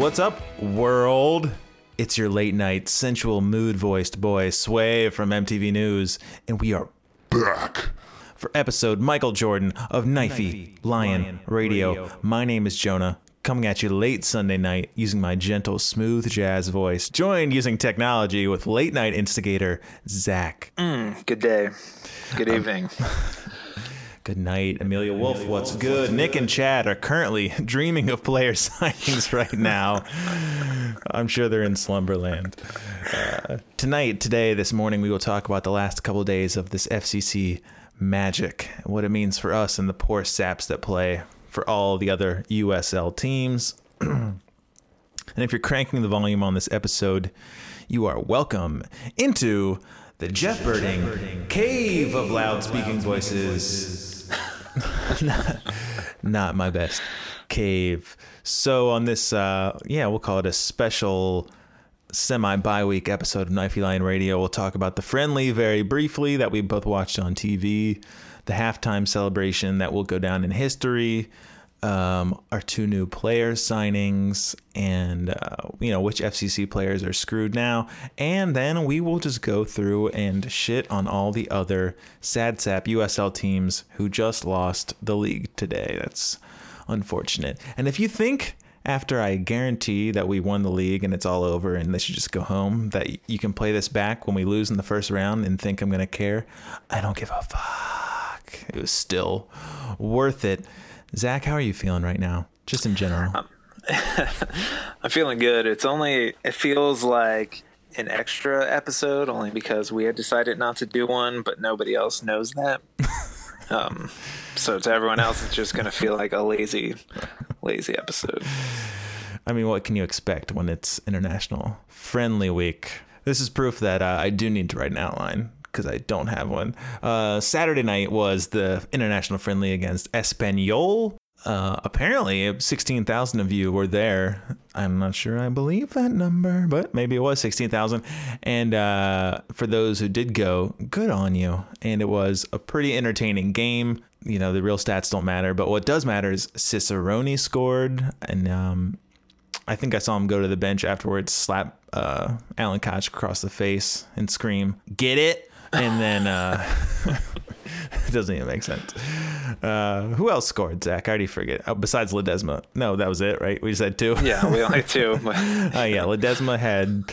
What's up, world? It's your late night sensual mood voiced boy Sway from MTV News, and we are back for episode Michael Jordan of Knifey Lion Radio. My name is Jonah, coming at you late Sunday night using my gentle, smooth jazz voice, joined using technology with late night instigator Zach. Mm, good day. Good um, evening. Good night, Amelia Wolf. What's good? Nick and Chad are currently dreaming of player signings right now. I'm sure they're in slumberland. Uh, tonight, today, this morning, we will talk about the last couple days of this FCC magic, and what it means for us and the poor saps that play for all the other USL teams. and if you're cranking the volume on this episode, you are welcome into the Jeff Berding Cave of Loud Speaking Voices. Not, my best cave. So on this, uh, yeah, we'll call it a special semi bi week episode of Knifey Line Radio. We'll talk about the friendly very briefly that we both watched on TV, the halftime celebration that will go down in history, um, our two new player signings, and uh, you know which FCC players are screwed now, and then we will just go through and shit on all the other sad sap USL teams who just lost the league today. That's unfortunate. And if you think after I guarantee that we won the league and it's all over and they should just go home, that you can play this back when we lose in the first round and think I'm gonna care, I don't give a fuck. It was still worth it. Zach, how are you feeling right now? Just in general. I'm feeling good. It's only, it feels like an extra episode only because we had decided not to do one, but nobody else knows that. um, so to everyone else, it's just going to feel like a lazy, lazy episode. I mean, what can you expect when it's International Friendly Week? This is proof that uh, I do need to write an outline because I don't have one. Uh, Saturday night was the International Friendly against Espanyol. Uh, apparently, 16,000 of you were there. I'm not sure I believe that number, but maybe it was 16,000. And uh, for those who did go, good on you. And it was a pretty entertaining game. You know, the real stats don't matter, but what does matter is Cicerone scored. And um, I think I saw him go to the bench afterwards, slap uh, Alan Koch across the face, and scream, Get it! And then. Uh, it doesn't even make sense. Uh, who else scored, Zach? I already forget. Oh, besides Ledesma. No, that was it, right? We said two. Yeah, we only two. But uh, yeah, Ledesma had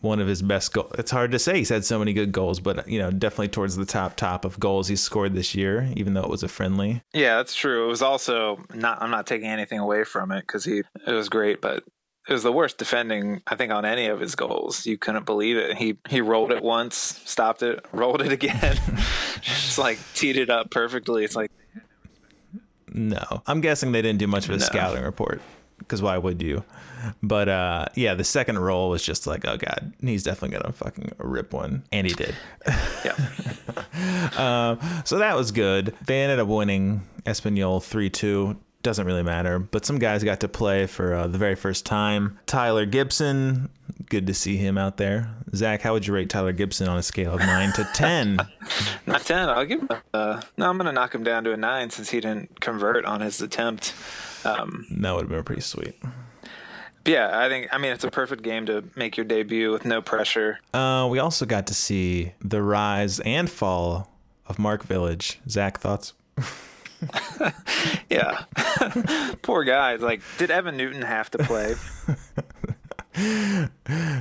one of his best goals. It's hard to say. He's had so many good goals, but you know, definitely towards the top top of goals he's scored this year, even though it was a friendly. yeah, that's true. It was also not, I'm not taking anything away from it because he, it was great, but it was the worst defending I think on any of his goals. You couldn't believe it. He he rolled it once, stopped it, rolled it again. Just like teed it up perfectly. It's like No, I'm guessing they didn't do much of a No. scouting report because why would you? But uh, yeah, the second roll was just like, oh god, he's definitely gonna fucking rip one, and he did. yeah. Um, so that was good. They ended up winning Espanyol 3 2. Doesn't really matter. But some guys got to play for uh, the very first time. Tyler Gibson, good to see him out there. Zach, how would you rate Tyler Gibson on a scale of 9 to 10? Not ten. I'll give him a no, I'm gonna knock him down to a nine since he didn't convert on his attempt. Um, that would have been pretty sweet. yeah, I think I mean it's a perfect game to make your debut with no pressure. Uh, we also got to see the rise and fall of Mark Village. Zach, thoughts? Yeah. Poor guy. Like, did Evan Newton have to play?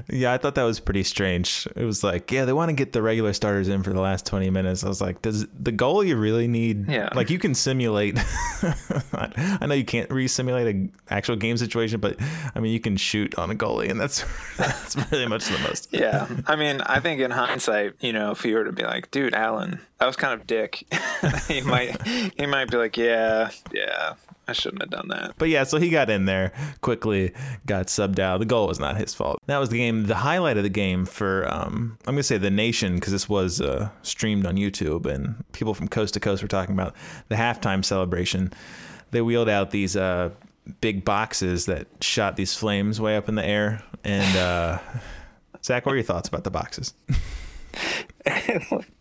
Yeah, I thought that was pretty strange. It was like, yeah, they want to get the regular starters in for the last 20 minutes. I was like, does the goal you really need? Yeah. Like you can simulate. I know you can't re-simulate an actual game situation, but I mean, you can shoot on a goalie, and that's that's pretty much the most. Yeah. I mean, I think in hindsight, you know, if you were to be like, dude, Alan, that was kind of dick, he might he might be like, yeah, yeah, I shouldn't have done that. But yeah, so he got in there quickly, got subbed out. The goal was not his fault. That was the game. The highlight of the game for um, I'm gonna say the nation because this was uh, streamed on YouTube and people from coast to coast were talking about the halftime celebration. They wheeled out these uh, big boxes that shot these flames way up in the air. And uh, Zach, what are your thoughts about the boxes? it looked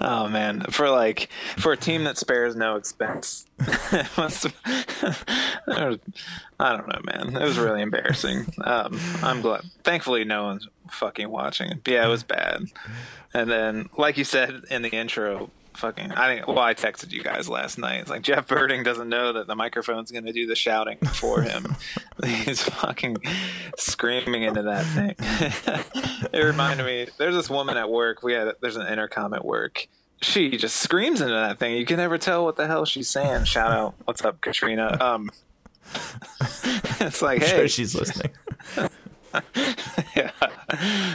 oh man, for like for a team that spares no expense, I don't know, man. It was really embarrassing. Um, I'm glad. Thankfully, no one's fucking watching. Yeah, it was bad. And then, like you said in the intro, fucking I think well I texted you guys last night. It's like Jeff Berding doesn't know that the microphone's gonna do the shouting for him. He's fucking screaming into that thing. it reminded me there's this woman at work, we had there's an intercom at work. She just screams into that thing. You can never tell what the hell she's saying. Shout out, what's up, Katrina? Um it's like, hey, sure she's listening. yeah.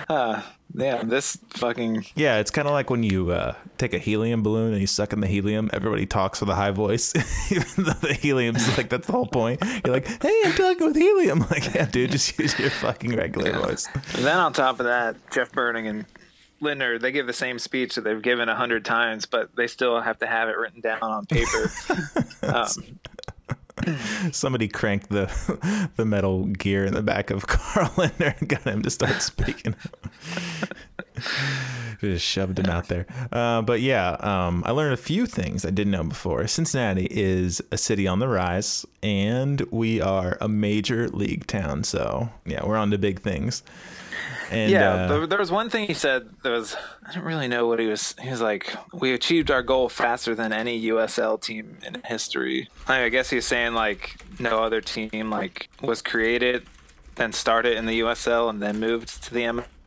Uh, yeah, this fucking Yeah, it's kind of like when you uh, take a helium balloon and you suck in the helium. Everybody talks with a high voice, even though the helium's like that's the whole point. You're like, "Hey, I'm talking with helium." Like, yeah, dude, just use your fucking regular voice. And then on top of that, Jeff Berding and Lindner, they give the same speech that they've given a hundred times, but they still have to have it written down on paper. um, Somebody cranked the the metal gear in the back of Carl Lindner and got him to start speaking. Just shoved him out there. Uh, but yeah, um, I learned a few things I didn't know before. Cincinnati is a city on the rise, and we are a major league town. So yeah, we're on to big things. And, yeah, uh, there, was one thing he said that was I don't really know what he was. He was like, "We achieved our goal faster than any USL team in history." I, I guess he's saying like no other team like was created then started in the USL and then moved to the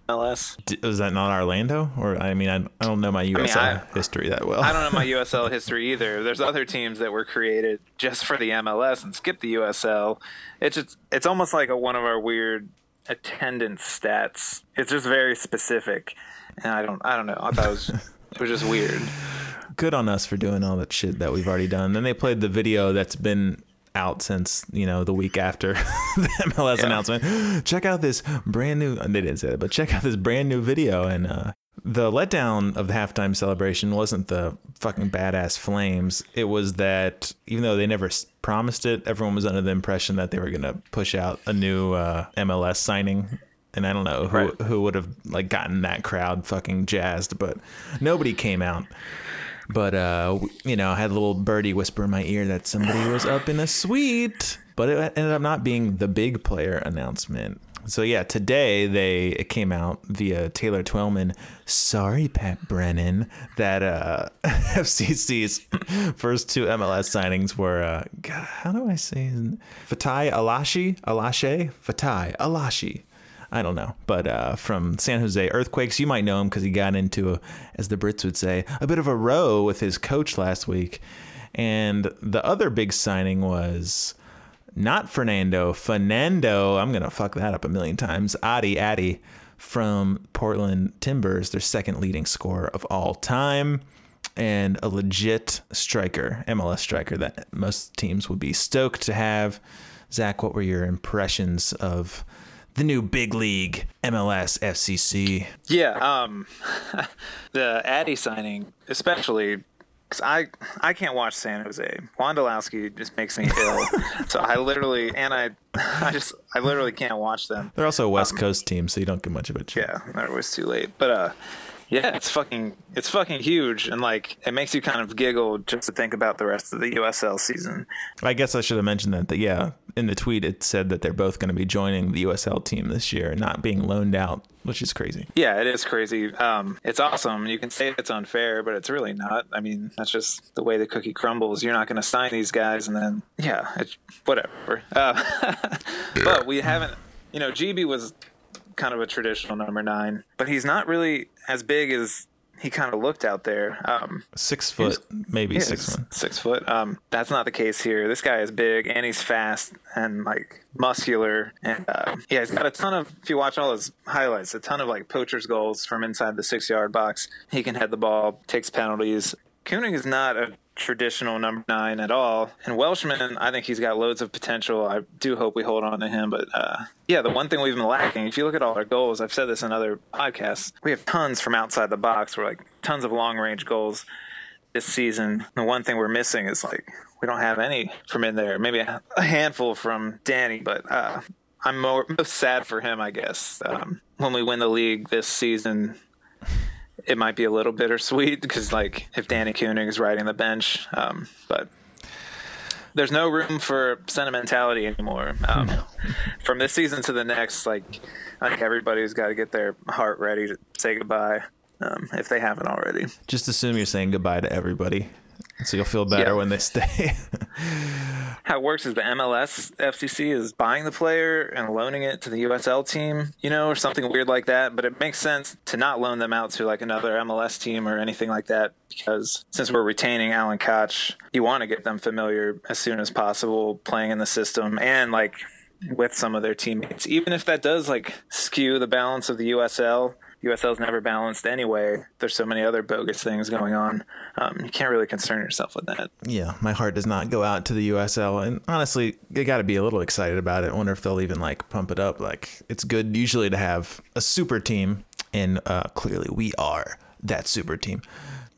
MLS. d- was that not Orlando? Or I mean, I, I don't know my USL I- history that well. I don't know my USL history either. There's other teams that were created just for the MLS and skipped the USL. It's just it's almost like a, one of our weird attendance stats. It's just very specific, and I don't I don't know. I thought it was it was just weird. good on us for doing all that shit that we've already done. Then they played the video that's been out since you know the week after the MLS Yeah. announcement. Check out this brand new. They didn't say that, but check out this brand new video. And uh, the letdown of the halftime celebration wasn't the fucking badass flames. It was that even though they never promised it, everyone was under the impression that they were gonna push out a new uh, MLS signing. And I don't know who Right. who would have like gotten that crowd fucking jazzed, but nobody came out. But uh, you know, I had a little birdie whisper in my ear that somebody was up in a suite. But it ended up not being the big player announcement. So yeah, today they it came out via Taylor Twellman. Sorry, Pat Brennan, that uh, FCC's first two MLS signings were uh, God, how do I say Fatai Alashi Alashe Fatai Alashi. I don't know, but uh, from San Jose Earthquakes, you might know him because he got into, a, as the Brits would say, a bit of a row with his coach last week. And the other big signing was not Fernando, Fanendo. I'm gonna fuck that up a million times. Adi Addy from Portland Timbers, their second leading scorer of all time, and a legit striker, MLS striker that most teams would be stoked to have. Zach, what were your impressions of the new big league MLS FCC? Yeah, um, the Adi signing, especially because I I can't watch San Jose. Wondolowski just makes me ill. so I literally and I I just I literally can't watch them. They're also a West Coast team, so you don't get much of a chance. Yeah, that was too late. But uh, yeah, it's fucking it's fucking huge, and like it makes you kind of giggle just to think about the rest of the USL season. I guess I should have mentioned that. That yeah, in the tweet it said that they're both going to be joining the USL team this year, not being loaned out, which is crazy. Yeah, it is crazy. Um, it's awesome. You can say it's unfair, but it's really not. I mean, that's just the way the cookie crumbles. You're not going to sign these guys, and then yeah, it's whatever. Uh, but we haven't. You know, GB was kind of a traditional number nine, but he's not really as big as he kind of looked out there. Um, Six foot, maybe yeah, six one. Six foot. Um, that's not the case here. This guy is big and he's fast and like muscular and uh, yeah, he's got a ton of. If you watch all his highlights, a ton of like poachers goals from inside the six yard box. He can head the ball, takes penalties. Koenig is not a traditional number nine at all. And Welshman, I think he's got loads of potential. I do hope we hold on to him. But uh, yeah, the one thing we've been lacking, if you look at all our goals, I've said this in other podcasts, we have tons from outside the box. We're like tons of long range goals this season. The one thing we're missing is like we don't have any from in there. Maybe a handful from Danny, but uh, I'm more most sad for him, I guess. Um, when we win the league this season, it might be a little bittersweet because like if Danny Koenig is riding the bench, um, but there's no room for sentimentality anymore. Um, from this season to the next, like I think everybody's got to get their heart ready to say goodbye um, if they haven't already. Just assume you're saying goodbye to everybody. So you'll feel better Yeah. when they stay. How it works is the MLS FCC is buying the player and loaning it to the USL team, you know, or something weird like that. But it makes sense to not loan them out to like another MLS team or anything like that because since we're retaining Alan Koch, you want to get them familiar as soon as possible playing in the system and like with some of their teammates, even if that does like skew the balance of the USL. USL's never balanced anyway. There's so many other bogus things going on. Um, you can't really concern yourself with that. yeah, my heart does not go out to the USL, and honestly, they got to be a little excited about it. I wonder if they'll even like pump it up. Like it's good usually to have a super team, and uh, clearly we are that super team.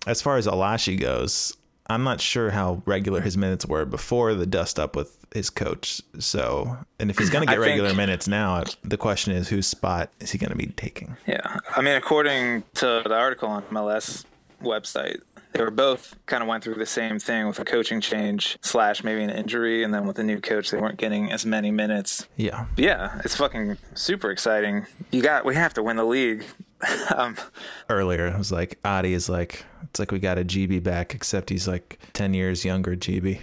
As far as Alashi goes, I'm not sure how regular his minutes were before the dust up with his coach. So, and if he's going to I get think- regular minutes now, the question is whose spot is he going to be taking? Yeah, I mean, according to the article on MLS website, they were both kind of went through the same thing with a coaching change slash maybe an injury, and then with the new coach, they weren't getting as many minutes. Yeah. Yeah, it's fucking super exciting. You got, we have to win the league. um, earlier. It was like Adi is like it's like we got a GB back, except he's like ten years younger. GB.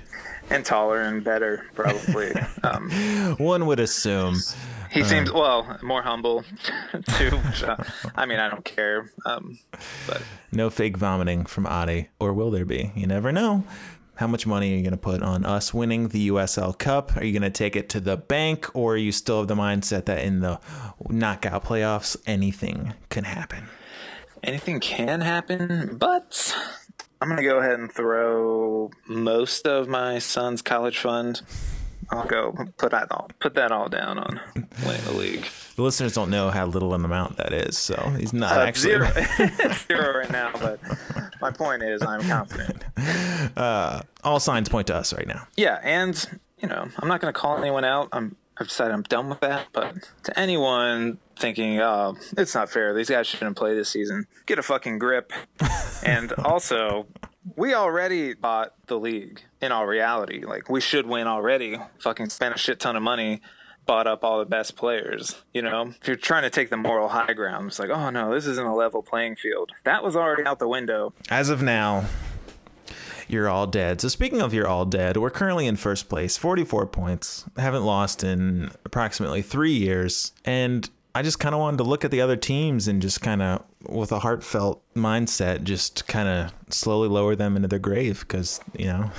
and taller and better, probably. um, One would assume. he seems well more humble too. Which, uh, I mean, I don't care, um, but No fake vomiting from Adi, or will there be? You never know. How much money are you going to put on us winning the USL Cup? Are you going to take it to the bank, or are you still have the mindset that in the knockout playoffs anything can happen? anything can happen, but I'm gonna go ahead and throw most of my son's college fund. I'll go put that all put that all down on winning the league. The listeners don't know how little an amount that is, so he's not Uh, actually. zero right now, but my point is I'm confident. Uh, all signs point to us right now. Yeah, and you know I'm not gonna call anyone out. I'm I've decided I'm done with that. But to anyone thinking, oh, it's not fair, these guys shouldn't play this season, get a fucking grip. and also, we already bought the league in all reality. Like, we should win already. Fucking spent a shit ton of money, bought up all the best players. You know, if you're trying to take the moral high ground, it's like, oh no, this isn't a level playing field. That was already out the window. As of now, you're all dead. So speaking of you're all dead, we're currently in first place, 44 points. Haven't lost in approximately three years. And I just kind of wanted to look at the other teams and just kind of, with a heartfelt mindset, just kind of slowly lower them into their grave because, you know,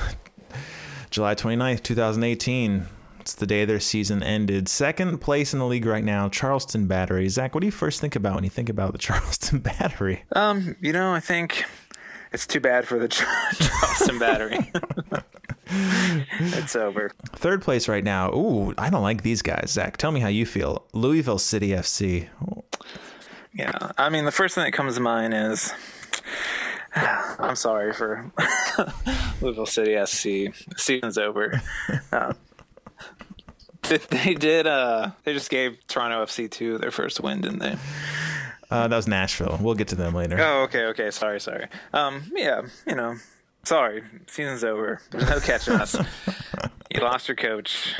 July 29th, 2018. It's the day their season ended. Second place in the league right now, Charleston Battery. Zach, what do you first think about when you think about the Charleston Battery? Um, you know, I think it's too bad for the Charleston Battery. it's over. Third place right now. Ooh, I don't like these guys. Zach, tell me how you feel. Louisville City FC. Yeah, I mean, the first thing that comes to mind is I'm sorry for Louisville City SC. The season's over. Uh, they- did. Uh, they just gave Toronto FC two their first win, didn't they? Uh, that was Nashville. We'll get to them later. Oh, okay, okay. Sorry, sorry. Um, yeah, you know, sorry. Season's over. There's no catching us. You lost your coach.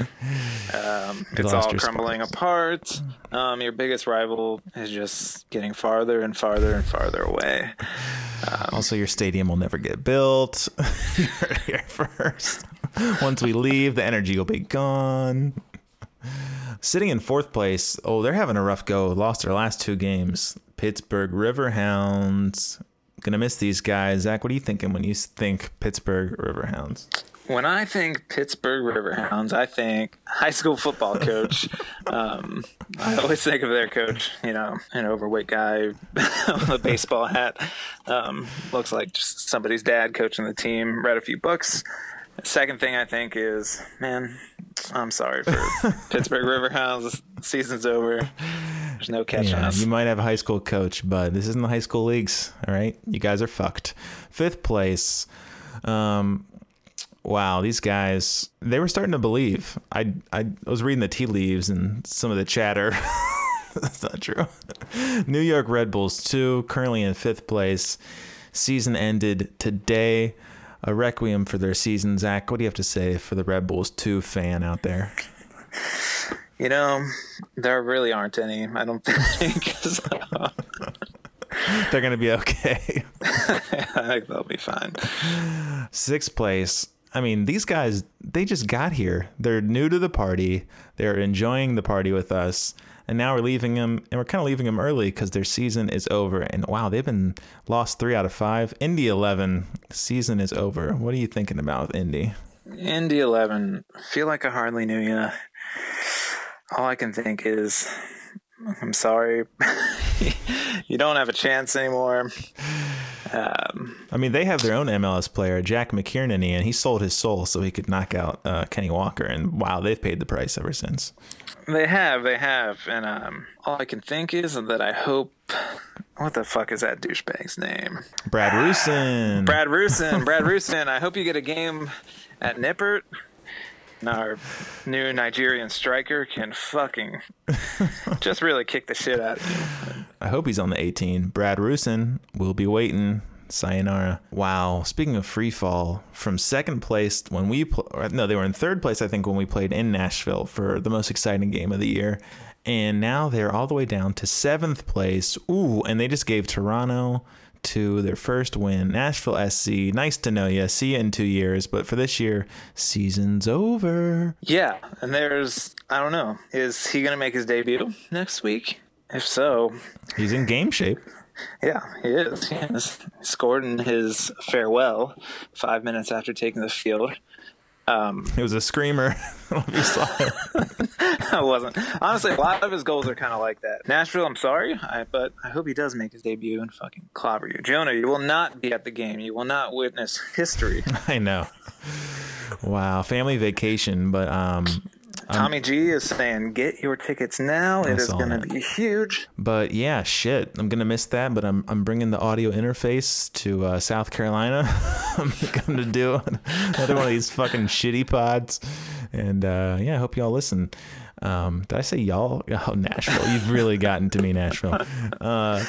Um, it's lost all crumbling apart. Um, your biggest rival is just getting farther and farther and farther away. Also, your stadium will never get built. you heard it here first. Once we leave, the energy will be gone. Sitting in fourth place, oh, they're having a rough go. Lost their last two games. Pittsburgh Riverhounds. Gonna miss these guys. Zach, what are you thinking when you think Pittsburgh Riverhounds? When I think Pittsburgh Riverhounds, I think high school football coach. um, I always think of their coach, you know, an overweight guy with a baseball hat. Um, looks like just somebody's dad coaching the team. Read a few books. Second thing I think is, man, I'm sorry for Pittsburgh Riverhounds. Season's over. There's no catching Yeah, you might have a high school coach, but this isn't the high school leagues. All right, you guys are fucked. Fifth place. Um, wow, these guys they were starting to believe. I I was reading the tea leaves and some of the chatter. That's not true. New York Red Bulls 2, currently in fifth place. Season ended today. A requiem for their season. Zach, what do you have to say for the Red Bulls 2 fan out there? You know, there really aren't any. I don't think. so. They're going to be okay. I think they'll be fine. Sixth place. I mean, these guys, they just got here. They're new to the party. They're enjoying the party with us. And now we're leaving them, and we're kind of leaving them early because their season is over. And wow, they've been lost three out of five. Indy 11, season is over. What are you thinking about with Indy? Indy 11, feel like I hardly knew you. All I can think is, I'm sorry. you don't have a chance anymore. Um, I mean, they have their own MLS player, Jack McInerney, and he sold his soul so he could knock out uh, Kenny Walker. And wow, they've paid the price ever since. They have, they have, and um, all I can think is that I hope. What the fuck is that douchebag's name? Brad Rusin. Brad Rusin. Brad Rusin. I hope you get a game at Nippert. And our new Nigerian striker can fucking just really kick the shit out of you. I hope he's on the 18. Brad Rusin will be waiting. Sayonara. Wow. Speaking of free fall, from second place when we pl- no, they were in third place I think when we played in Nashville for the most exciting game of the year, and now they're all the way down to seventh place. Ooh, and they just gave Toronto to their first win. Nashville SC, nice to know you. See you in two years, but for this year, season's over. Yeah, and there's I don't know. Is he gonna make his debut next week? If so, he's in game shape. Yeah, he is. He has scored in his farewell five minutes after taking the field. Um, it was a screamer. you saw it. I wasn't. Honestly, a lot of his goals are kind of like that. Nashville, I'm sorry, I, but I hope he does make his debut and fucking clobber you. Jonah, you will not be at the game. You will not witness history. I know. Wow, family vacation, but um, Tommy G is saying, "Get your tickets now. It is going to be huge." But yeah, shit, I'm gonna miss that. But I'm I'm bringing the audio interface to uh, South Carolina. I'm going to do another one of these fucking shitty pods, and uh, yeah, I hope y'all listen. Um, did I say y'all? Oh, Nashville. You've really gotten to me, Nashville. Uh,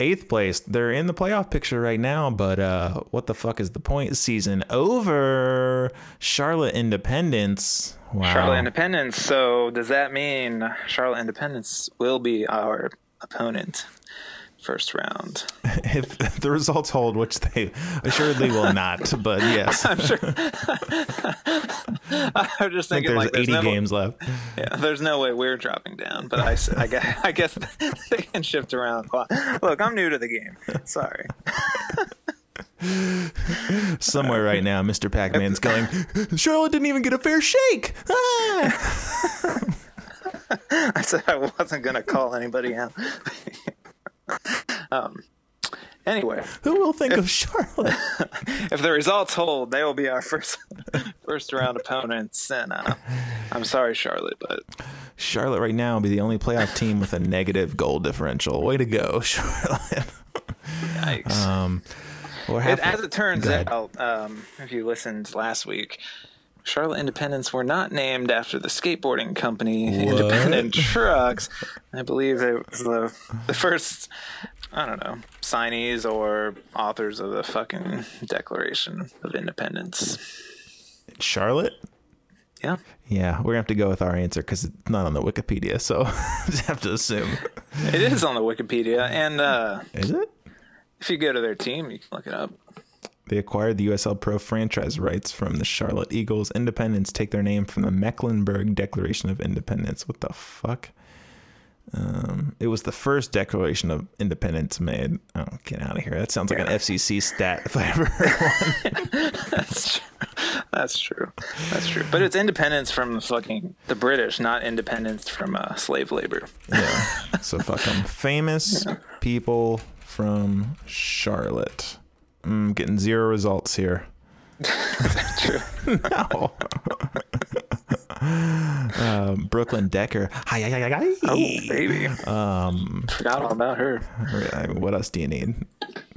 eighth place. They're in the playoff picture right now, but uh, what the fuck is the point? Season over. Charlotte Independence. Wow. Charlotte Independence. So does that mean Charlotte Independence will be our opponent? first round. if the results hold, which they assuredly will not, but yes. I'm sure. I'm just thinking there's like there's 80 no, games left. Yeah, there's no way we're dropping down, but I, I, guess, I guess they can shift around. Look, I'm new to the game. Sorry. Somewhere right now, Mr. Pac Man's going, Charlotte didn't even get a fair shake. Ah! I said I wasn't going to call anybody out. um, anyway, who will think if, of Charlotte? if the results hold, they will be our first first round opponents. And uh, I'm sorry, Charlotte, but Charlotte right now will be the only playoff team with a negative goal differential. Way to go, Charlotte! Yikes. Um, it, as it turns out, um, if you listened last week, Charlotte Independence were not named after the skateboarding company what? Independent Trucks. I believe it was the, the first, I don't know, signees or authors of the fucking Declaration of Independence. Charlotte? Yeah. Yeah, we're gonna have to go with our answer because it's not on the Wikipedia, so just have to assume. It is on the Wikipedia, and uh, is it? If you go to their team, you can look it up. They acquired the USL Pro franchise rights from the Charlotte Eagles. Independence take their name from the Mecklenburg Declaration of Independence. What the fuck? Um, it was the first Declaration of Independence made. Oh, get out of here! That sounds like yeah. an FCC stat if I ever heard one. That's true. That's true. That's true. But it's independence from fucking the British, not independence from uh, slave labor. Yeah. So fuck them. Famous yeah. people from Charlotte. Mm, getting zero results here. true? no. um, Brooklyn Decker. Hi, hi, hi, hi. Oh, baby. Um, Forgot all about her. What else do you need?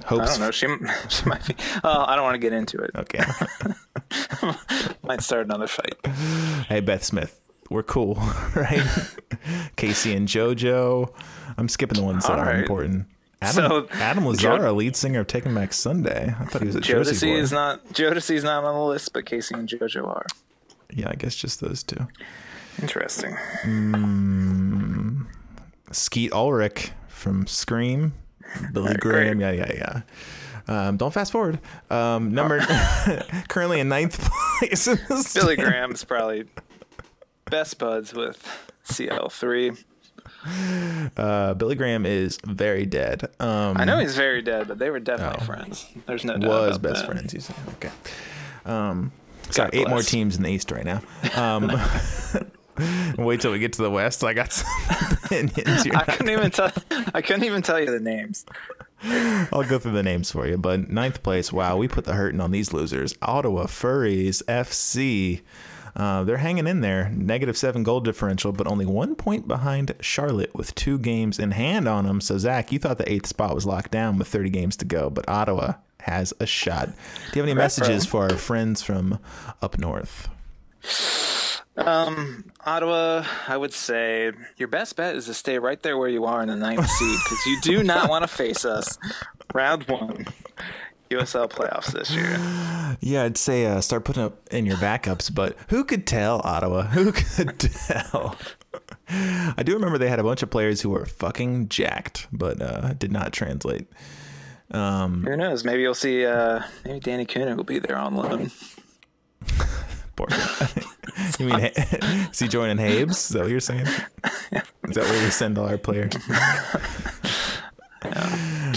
Hopes. I don't know. She, she might be. Oh, I don't want to get into it. Okay. might start another fight. Hey, Beth Smith. we're cool, right? K-Ci and JoJo. I'm skipping the ones that All are right. important. Adam, So, Adam Lazara, lead singer of Taking Back Sunday. I thought he was a Jersey Jodeci boy. is not Jodeci's not on the list, but K-Ci and JoJo are. yeah, I guess just those two. Interesting. Skeet Ulrich from Scream, Billy Graham, yeah, yeah, yeah. Um, don't fast forward. Um, number currently in ninth place. In Billy stand- Graham's probably best buds with CL3. Uh, Billy Graham is very dead. Um, I know he's very dead, but they were definitely Oh. friends. There's no doubt. was about best that. friends. You said okay. Um, sorry, eight more teams in the East right now. Um, wait till we get to the West. I got some opinions. I couldn't even tell. I couldn't even tell you the names. I'll go through the names for you. But ninth place, wow, we put the hurting on these losers. Ottawa Furries FC. Uh, they're hanging in there. Negative seven goal differential, but only one point behind Charlotte with two games in hand on them. So, Zach, you thought the eighth spot was locked down with 30 games to go, but Ottawa has a shot. Do you have any messages for our friends from up north? Um, Ottawa, I would say your best bet is to stay right there where you are in the ninth seed because you do not want to face us. Round one, USL playoffs this year. Yeah, I'd say uh, start putting up in your backups, but who could tell, Ottawa? Who could tell? I do remember they had a bunch of players who were fucking jacked, but uh, did not translate. Who knows? Maybe you'll see. Uh, maybe Danny Koenig will be there on loan. Poor guy. you mean, is he joining Habes? Is that what you're saying? Is that where we send all our players?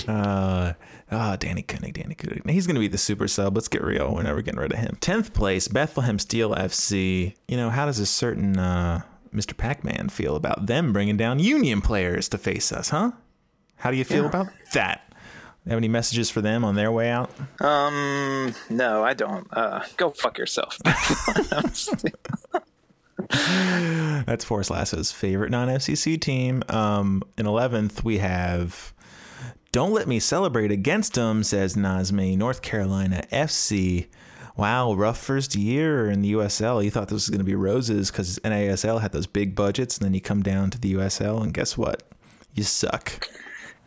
Uh, ah, Danny Koenig, Danny Koenig. He's going to be the super sub. Let's get real. We're never getting rid of him. 10th place, Bethlehem Steel FC. You know, how does a certain uh, Mr. Pac Man feel about them bringing down Union players to face us, huh? How do you feel Yeah. about that? Have any messages for them on their way out? Um, no, I don't. Uh, go fuck yourself. That's Forrest Lasso's favorite non FCC team. Um, in 11th, we have Don't Let Me Celebrate Against Them, says Nazmi, North Carolina FC. Wow, rough first year in the USL. You thought this was going to be roses because NASL had those big budgets, and then you come down to the USL, and guess what? You suck.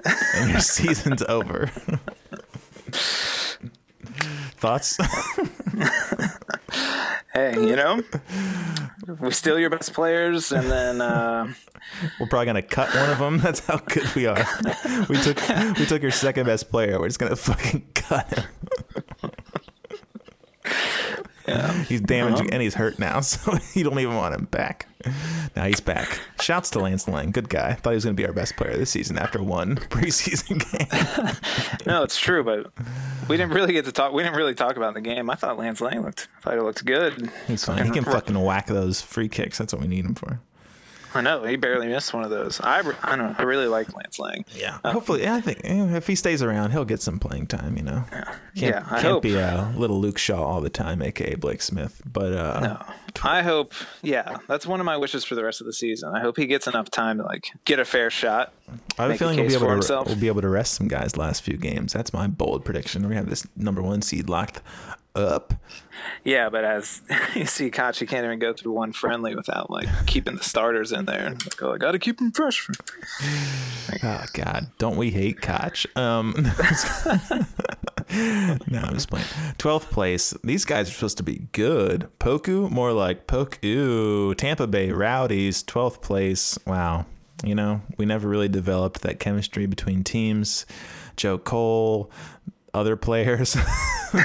and your season's over. Thoughts? hey, you know, we steal your best players, and then uh, We're probably gonna cut one of them. That's how good we are. We took we took your second best player. We're just gonna fucking cut him. He's damaging uh-huh. and he's hurt now, so you don't even want him back. Now he's back. Shouts to Lance Laing, good guy. Thought he was gonna be our best player this season after one preseason game. no, it's true, but we didn't really get to talk. We didn't really talk about the game. I thought Lance Laing looked. I thought he looked good. He's fine. He can fucking whack those free kicks. That's what we need him for. I know he barely missed one of those. I, I don't know. I really like Lance Laing. Yeah. Hopefully, yeah, I think if he stays around, he'll get some playing time. You know. Can't, Yeah, I can't hope. be a little Luke Shaw all the time, aka Blake Smith. But uh, No, I hope. Yeah, that's one of my wishes for the rest of the season. I hope he gets enough time to like get a fair shot. I have a make a feeling we'll be able to we'll be able to rest some guys last few games. That's my bold prediction. We have this number one seed locked up. Yeah, but as you see, Kachi can't even go through one friendly without like keeping the starters in there. Like, oh, I got to keep them fresh. Oh God, don't we hate Koch? Um, no, I'm just playing. Twelfth place. These guys are supposed to be good. Poku, more like Poku. Tampa Bay Rowdies. Twelfth place. Wow. You know, we never really developed that chemistry between teams. Joe Cole, other players. you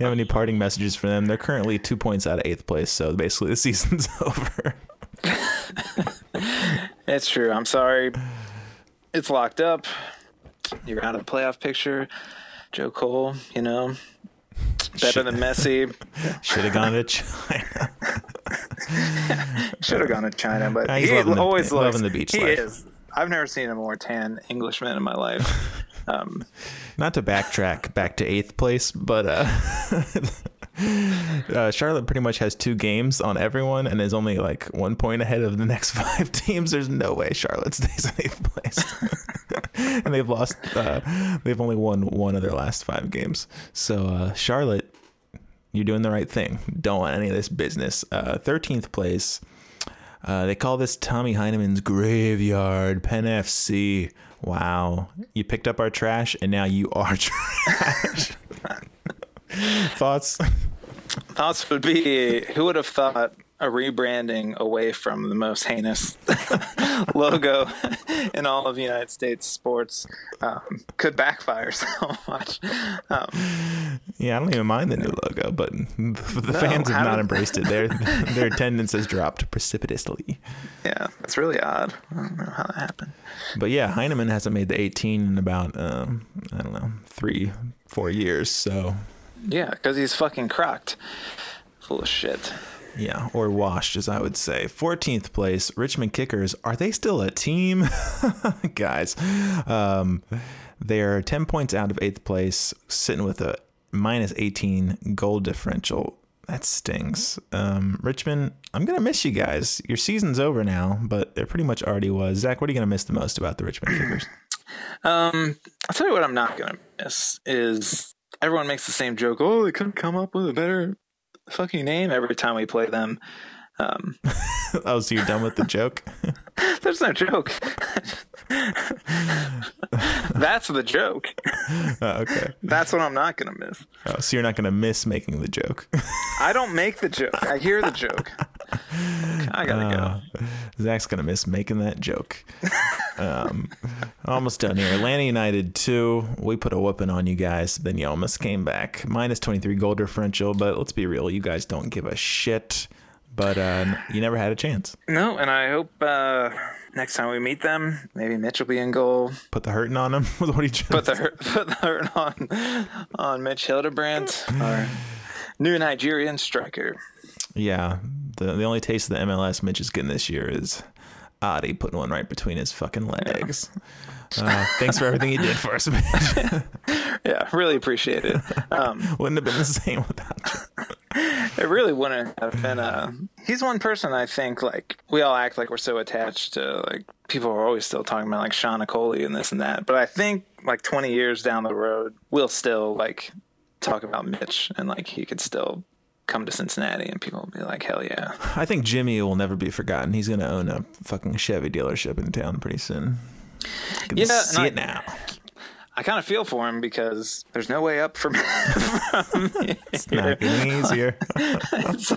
have any parting messages for them? They're currently two points out of eighth place, so basically the season's over. It's true. I'm sorry. It's locked up. You're out of the playoff picture. Joe Cole, you know, better than Messi. Should have gone to China. Should have gone to China, but he's he loving the- always looks. loving the beach he life. is. I've never seen a more tan Englishman in my life. Um, not to backtrack back to eighth place, but uh, uh, Charlotte pretty much has two games on everyone and is only like one point ahead of the next five teams. There's no way Charlotte stays in eighth place, and they've lost. Uh, they've only won one of their last five games. So uh, Charlotte, You're doing the right thing. Don't want any of this business. Uh, 13th place. Uh, they call this Tommy Heinemann's graveyard. Penn FC. Wow. You picked up our trash and now you are trash. Thoughts? Thoughts would be who would have thought a rebranding away from the most heinous logo in all of United States sports um, could backfire so much. Um, yeah, I don't even mind the new logo, but the no, fans have not did... embraced it. Their their attendance has dropped precipitously. Yeah, that's really odd. I don't know how that happened. But yeah, Heinemann hasn't made the 18 in about um, I don't know three, four years. So yeah, because he's fucking crocked, full of shit. Yeah, or washed, as I would say. 14th place, Richmond Kickers. Are they still a team? Guys, um, they're 10 points out of 8th place, sitting with a minus 18 goal differential. That stings. Um, Richmond, I'm going to miss you guys. Your season's over now, but it pretty much already was. Zach, what are you going to miss the most about the Richmond Kickers? Um, I'll tell you what I'm not going to miss is everyone makes the same joke. Oh, they couldn't come up with a better fucking name every time we play them. Um, oh, so you're done with the joke? There's no joke. That's the joke. Oh, okay. That's what I'm not gonna miss. Oh, so you're not gonna miss making the joke. I don't make the joke. I hear the joke. I gotta uh, go. Zach's gonna miss making that joke. Um, almost done here. Atlanta United two. We put a whooping on you guys. Then you almost came back. Minus 23 goal differential. But let's be real. You guys don't give a shit but uh, you never had a chance. No, and I hope uh, next time we meet them, maybe Mitch will be in goal. Put the hurting on him. With what are you put the hurt, put the hurt on on Mitch Hildebrandt, our new Nigerian striker. Yeah, the the only taste of the MLS Mitch is getting this year is Adi putting one right between his fucking legs. Uh, thanks for everything you did for us, Mitch. yeah, really appreciate it. Um, wouldn't have been the same without you. It really wouldn't have been. a. he's one person I think like we all act like we're so attached to like people are always still talking about like Sean Okoli and this and that, but I think like 20 years down the road we'll still like talk about Mitch and like he could still come to Cincinnati and people will be like, hell yeah. I think Jimmy will never be forgotten. He's going to own a fucking Chevy dealership in town pretty soon. yeah, see I, it now. I kind of feel for him because there's no way up from, from It's not getting easier. it's,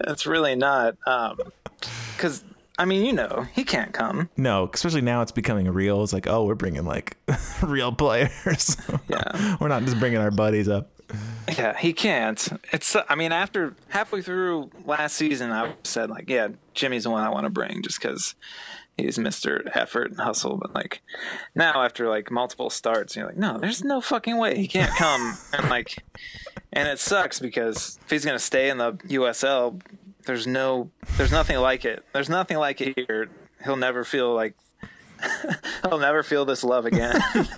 it's, really not. Because, um, I mean, you know, he can't come. No, especially now it's becoming real. It's like, oh, we're bringing like real players. yeah. we're not just bringing our buddies up. Yeah, he can't. It's. I mean, after halfway through last season, I said like, yeah, Jimmy's the one I want to bring, just because he's Mr. Effort and Hustle. But like now, after like multiple starts, you're like, no, there's no fucking way he can't come. and like, and it sucks because if he's gonna stay in the USL, there's no, there's nothing like it. There's nothing like it here. He'll never feel like I'll never feel this love again.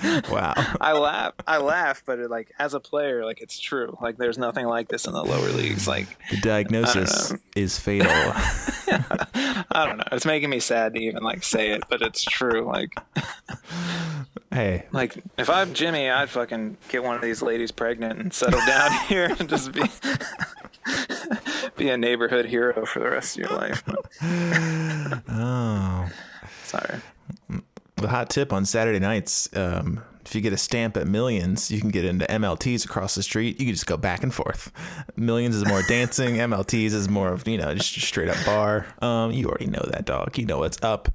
wow. I laugh. I laugh, but it, like as a player, like it's true. Like there's nothing like this in the lower leagues. Like the diagnosis is fatal. I don't know. It's making me sad to even like say it, but it's true. Like, hey, like if I'm Jimmy, I'd fucking get one of these ladies pregnant and settle down here and just be be a neighborhood hero for the rest of your life. oh, sorry. The hot tip on Saturday nights. Um, if you get a stamp at Millions, you can get into MLTs across the street. You can just go back and forth. Millions is more dancing. MLTs is more of you know just straight up bar. Um, you already know that dog. You know what's up.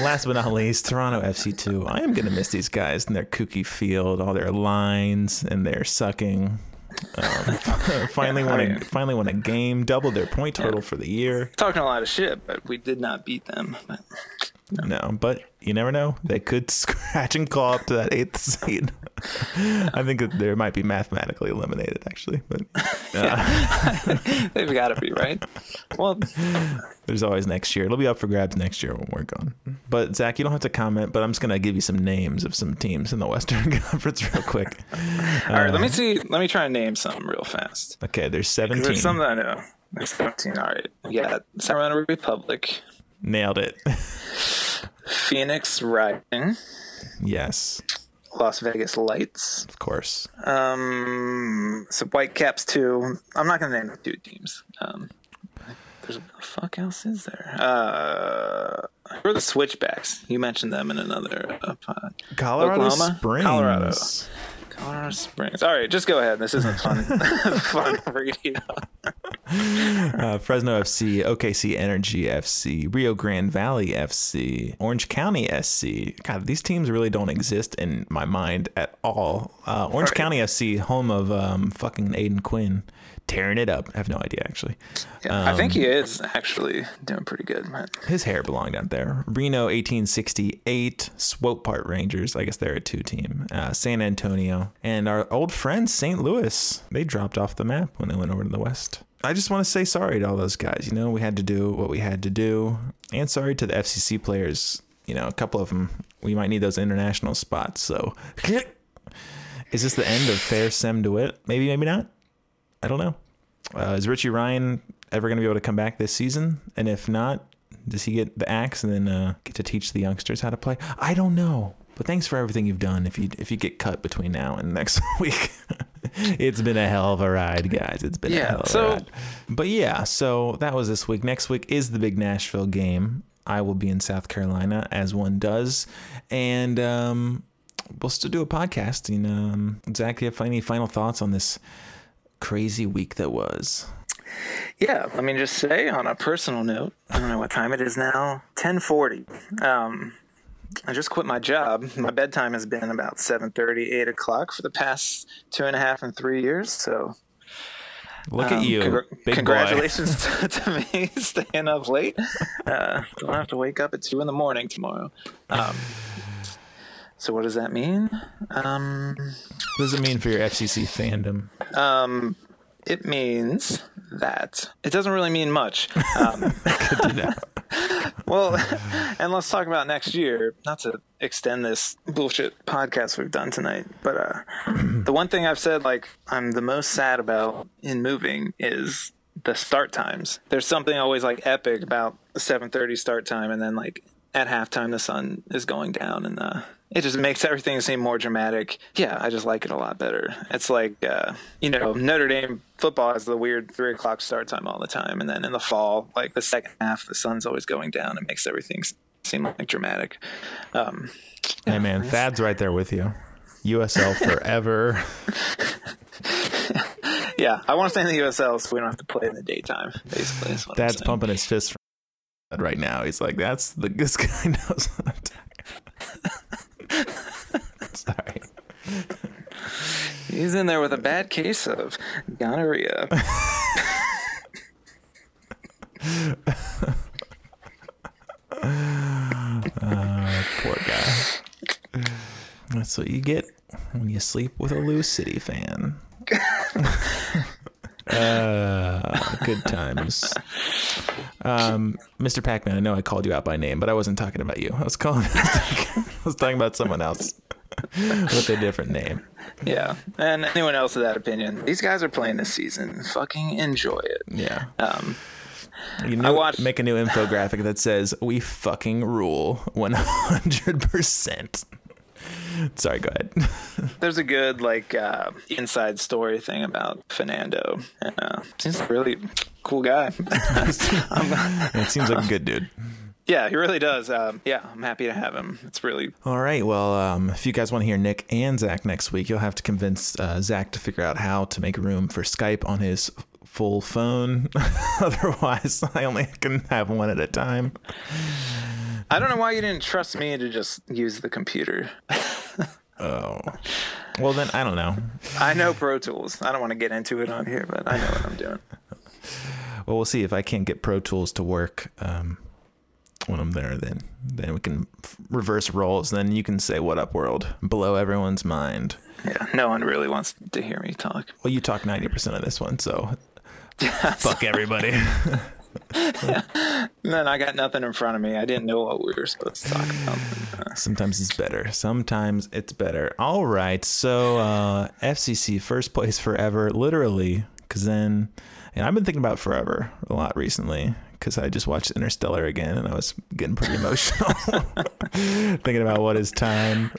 Last but not least, Toronto FC2. I am gonna miss these guys and their kooky field, all their lines and their sucking. Um, finally yeah, won a, finally won a game, doubled their point total yeah. for the year. Talking a lot of shit, but we did not beat them. But, no. no. but you never know. They could scratch and claw up to that eighth seed. I think that they might be mathematically eliminated, actually. But uh, they've got to be right. Well, there's always next year. It'll be up for grabs next year when we're gone. But Zach, you don't have to comment. But I'm just gonna give you some names of some teams in the Western Conference real quick. All uh, right, let me see. Let me try and name some real fast. Okay, there's 17. There's some that I know. There's 17. All right, yeah, Samarana Republic. Nailed it. Phoenix Rising. Yes. Las Vegas Lights. Of course. Um, so Whitecaps two. I'm not gonna name the two teams. Um, there's what the fuck else is there? Uh, who are the Switchbacks? You mentioned them in another uh, pod. Colorado Oklahoma? Springs. Colorado. Colorado Springs. All right, just go ahead. This isn't fun. fun radio. Uh, Fresno FC, OKC Energy FC, Rio Grande Valley FC, Orange County SC. God, these teams really don't exist in my mind at all. Uh, Orange Right. County FC, home of um, fucking Aodhan Quinn, tearing it up. I have no idea actually. Yeah, I think Um, he is actually doing pretty good, man. His hair belonged out there. Reno 1868, Swope Park Rangers. I guess they're a two team. Uh, San Antonio. And our old friends, St. Louis. They dropped off the map when they went over to the West. I just want to say sorry to all those guys. You know, we had to do what we had to do. And sorry to the FCC players. You know, a couple of them, we might need those international spots. So, is this the end of Fair Sem DeWitt? Maybe, maybe not. I don't know. Uh, is Richie Ryan ever going to be able to come back this season? And if not, does he get the axe and then uh, get to teach the youngsters how to play? I don't know. But thanks for everything you've done. If you if you get cut between now and next week, it's been a hell of a ride, guys. It's been a Yeah, hell of so- a ride. But yeah, so that was this week. Next week is the big Nashville game. I will be in South Carolina as one does, and um, we'll still do a podcast. And um, Zach, do you have any final thoughts on this crazy week that was? Yeah, let me just say on a personal note, I don't know what time it is now. Ten forty. Um, I just quit my job. My bedtime has been about 7.30, 8 o'clock for the past two and a half and three years. So Look at um, you, congr- big congratulations to, to me staying up late. Uh, don't have to wake up at two in the morning tomorrow. Um, so what does that mean? Um, What does it mean for your FCC fandom? um, it means that it doesn't really mean much. Um, Good to know. Well, and let's talk about next year. Not to extend this bullshit podcast we've done tonight, but uh, the one thing I've said, like, I'm the most sad about in moving is the start times. There's something always like epic about the 7:30 start time, and then like at halftime the sun is going down, and uh, it just makes everything seem more dramatic. Yeah, I just like it a lot better. It's like uh, you know Notre Dame football has the weird three o'clock start time all the time, and then in the fall, like the second half, the sun's always going down. It makes everything seem like dramatic. Um, Hey man, Thad's right there with you. USL forever. yeah, I want to stay in the USL so we don't have to play in the daytime. Basically, is what I'm Dad's pumping his fist right now. He's like, "That's the this guy knows what I'm talking." Sorry. He's in there with a bad case of gonorrhea. Poor guy. That's what you get when you sleep with a Lou City fan. uh, good times. Um, Mr. Pac-Man, I know I called you out by name, but I wasn't talking about you. I was calling. I was talking about someone else with a different name. yeah, and anyone else of that opinion, these guys are playing this season. Fucking enjoy it. Yeah. Um, You know, watched- make a new infographic that says "We fucking rule 100 percent." Sorry, go ahead. there's a good like uh, inside story thing about Fanendo, and uh, seems really cool guy. it seems like a good dude. yeah, he really does. Um, yeah, I'm happy to have him. It's really All right. Well, um, if you guys want to hear Nick and Zach next week, you'll have to convince uh, Zach to figure out how to make room for Skype on his full phone. Otherwise, I only can have one at a time. I don't know why you didn't trust me to just use the computer. Oh. Well, then I don't know. I know Pro Tools. I don't want to get into it on here, but I know what I'm doing. Well, we'll see if I can't get Pro Tools to work um, when I'm there. Then, then we can reverse roles. Then you can say "What up, world?" blow everyone's mind. Yeah, no one really wants to hear me talk. Well, you talk ninety percent of this one, so fuck everybody. And then I got nothing in front of me. I didn't know what we were supposed to talk about. Sometimes it's better. Sometimes it's better. All right. So uh, FCC first place forever, literally, because then, and I've been thinking about forever a lot recently, because I just watched Interstellar again and I was getting pretty emotional thinking about what is time.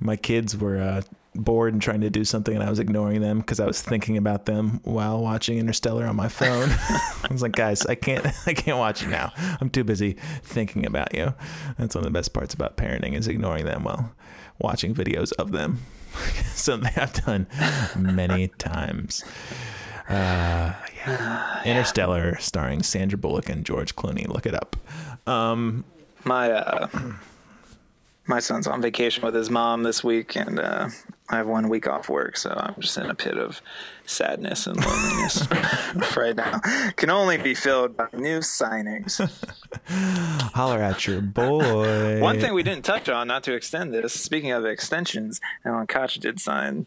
My kids were uh, bored and trying to do something, and I was ignoring them because I was thinking about them while watching Interstellar on my phone. I was like, guys, I can't, I can't watch it now. I'm too busy thinking about you. That's one of the best parts about parenting is ignoring them while watching videos of them. Something I've done many times. Uh, yeah. Interstellar, starring Sandra Bullock and George Clooney. Look it up. Um, my uh, my son's on vacation with his mom this week, and uh, I have one week off work, so I'm just in a pit of sadness and loneliness right now. Can only be filled by new signings. Holler at your boy. one thing we didn't touch on, not to extend this. Speaking of extensions, Alan Koch did sign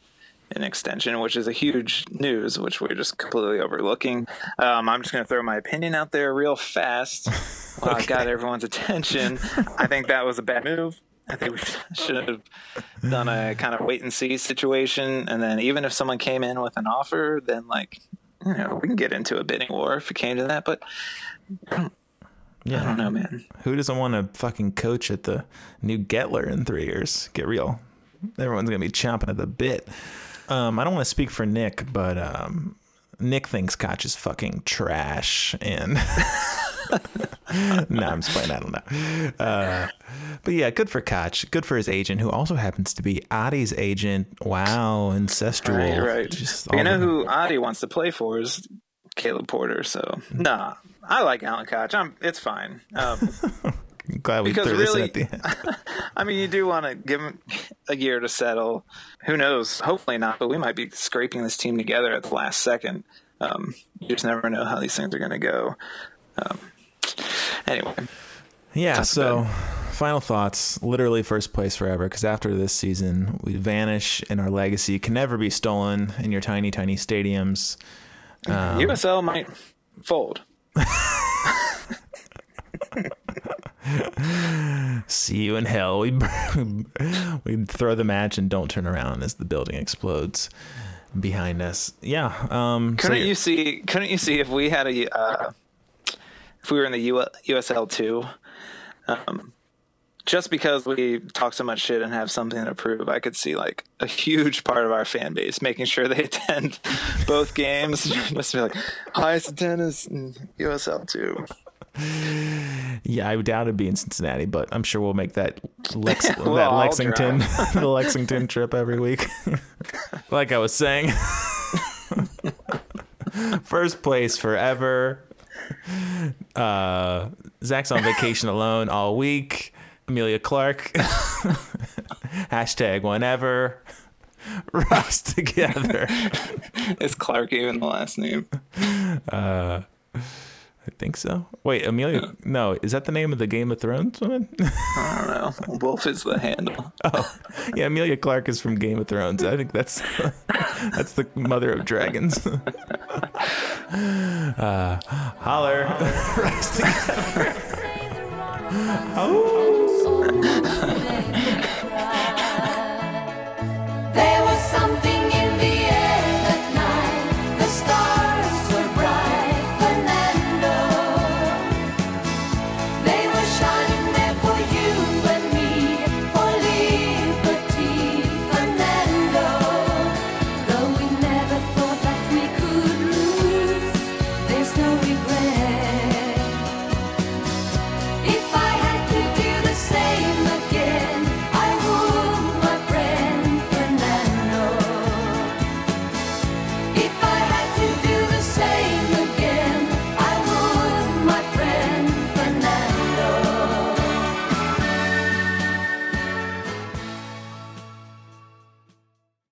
an extension, which is a huge news, which we're just completely overlooking. Um, I'm just going to throw my opinion out there real fast. While okay. I got everyone's attention. I think that was a bad move. I think we should have done a kind of wait and see situation, and then even if someone came in with an offer, then like you know we can get into a bidding war if it came to that. But yeah, I don't know, man. Who doesn't want to fucking coach at the new Gettler in three years? Get real. Everyone's gonna be chomping at the bit. Um, I don't want to speak for Nick, but um, Nick thinks Koch is fucking trash, and no, I'm just playing. I don't know. Uh, but yeah, good for Koch. Good for his agent, who also happens to be Adi's agent. Wow, ancestral. Right, right. Just you know the... who Adi wants to play for is Caleb Porter. So nah, I like Alan Koch. I'm. It's fine. Um, glad we threw really, this at the end. I mean, you do want to give him a year to settle. Who knows? Hopefully not, but we might be scraping this team together at the last second. Um, you just never know how these things are going to go. Um, anyway. Yeah. So, final thoughts. Literally first place forever. Because after this season, we vanish, and our legacy can never be stolen in your tiny, tiny stadiums. Um, USL might fold. See you in hell. We we throw the match and don't turn around as the building explodes behind us. Yeah. Um, couldn't so you see? Couldn't you see if we had a uh, if we were in the U- USL two? Um, just because we talk so much shit and have something to prove, I could see like a huge part of our fan base making sure they attend both games. Must be like highest attendance in USL two. Yeah, I doubt it'd be in Cincinnati, but I'm sure we'll make that Lex- well, that Lexington the Lexington trip every week. like I was saying, first place forever. Uh, Zach's on vacation alone all week. Amelia Clark. Hashtag whenever. Rise together. Is Clark even the last name? Uh, I think so. Wait, Amelia? Yeah. No, is that the name of the Game of Thrones woman? I don't know. Wolf is the handle. Oh, yeah. Amelia Clark is from Game of Thrones. I think that's that's the mother of dragons. uh, holler. oh.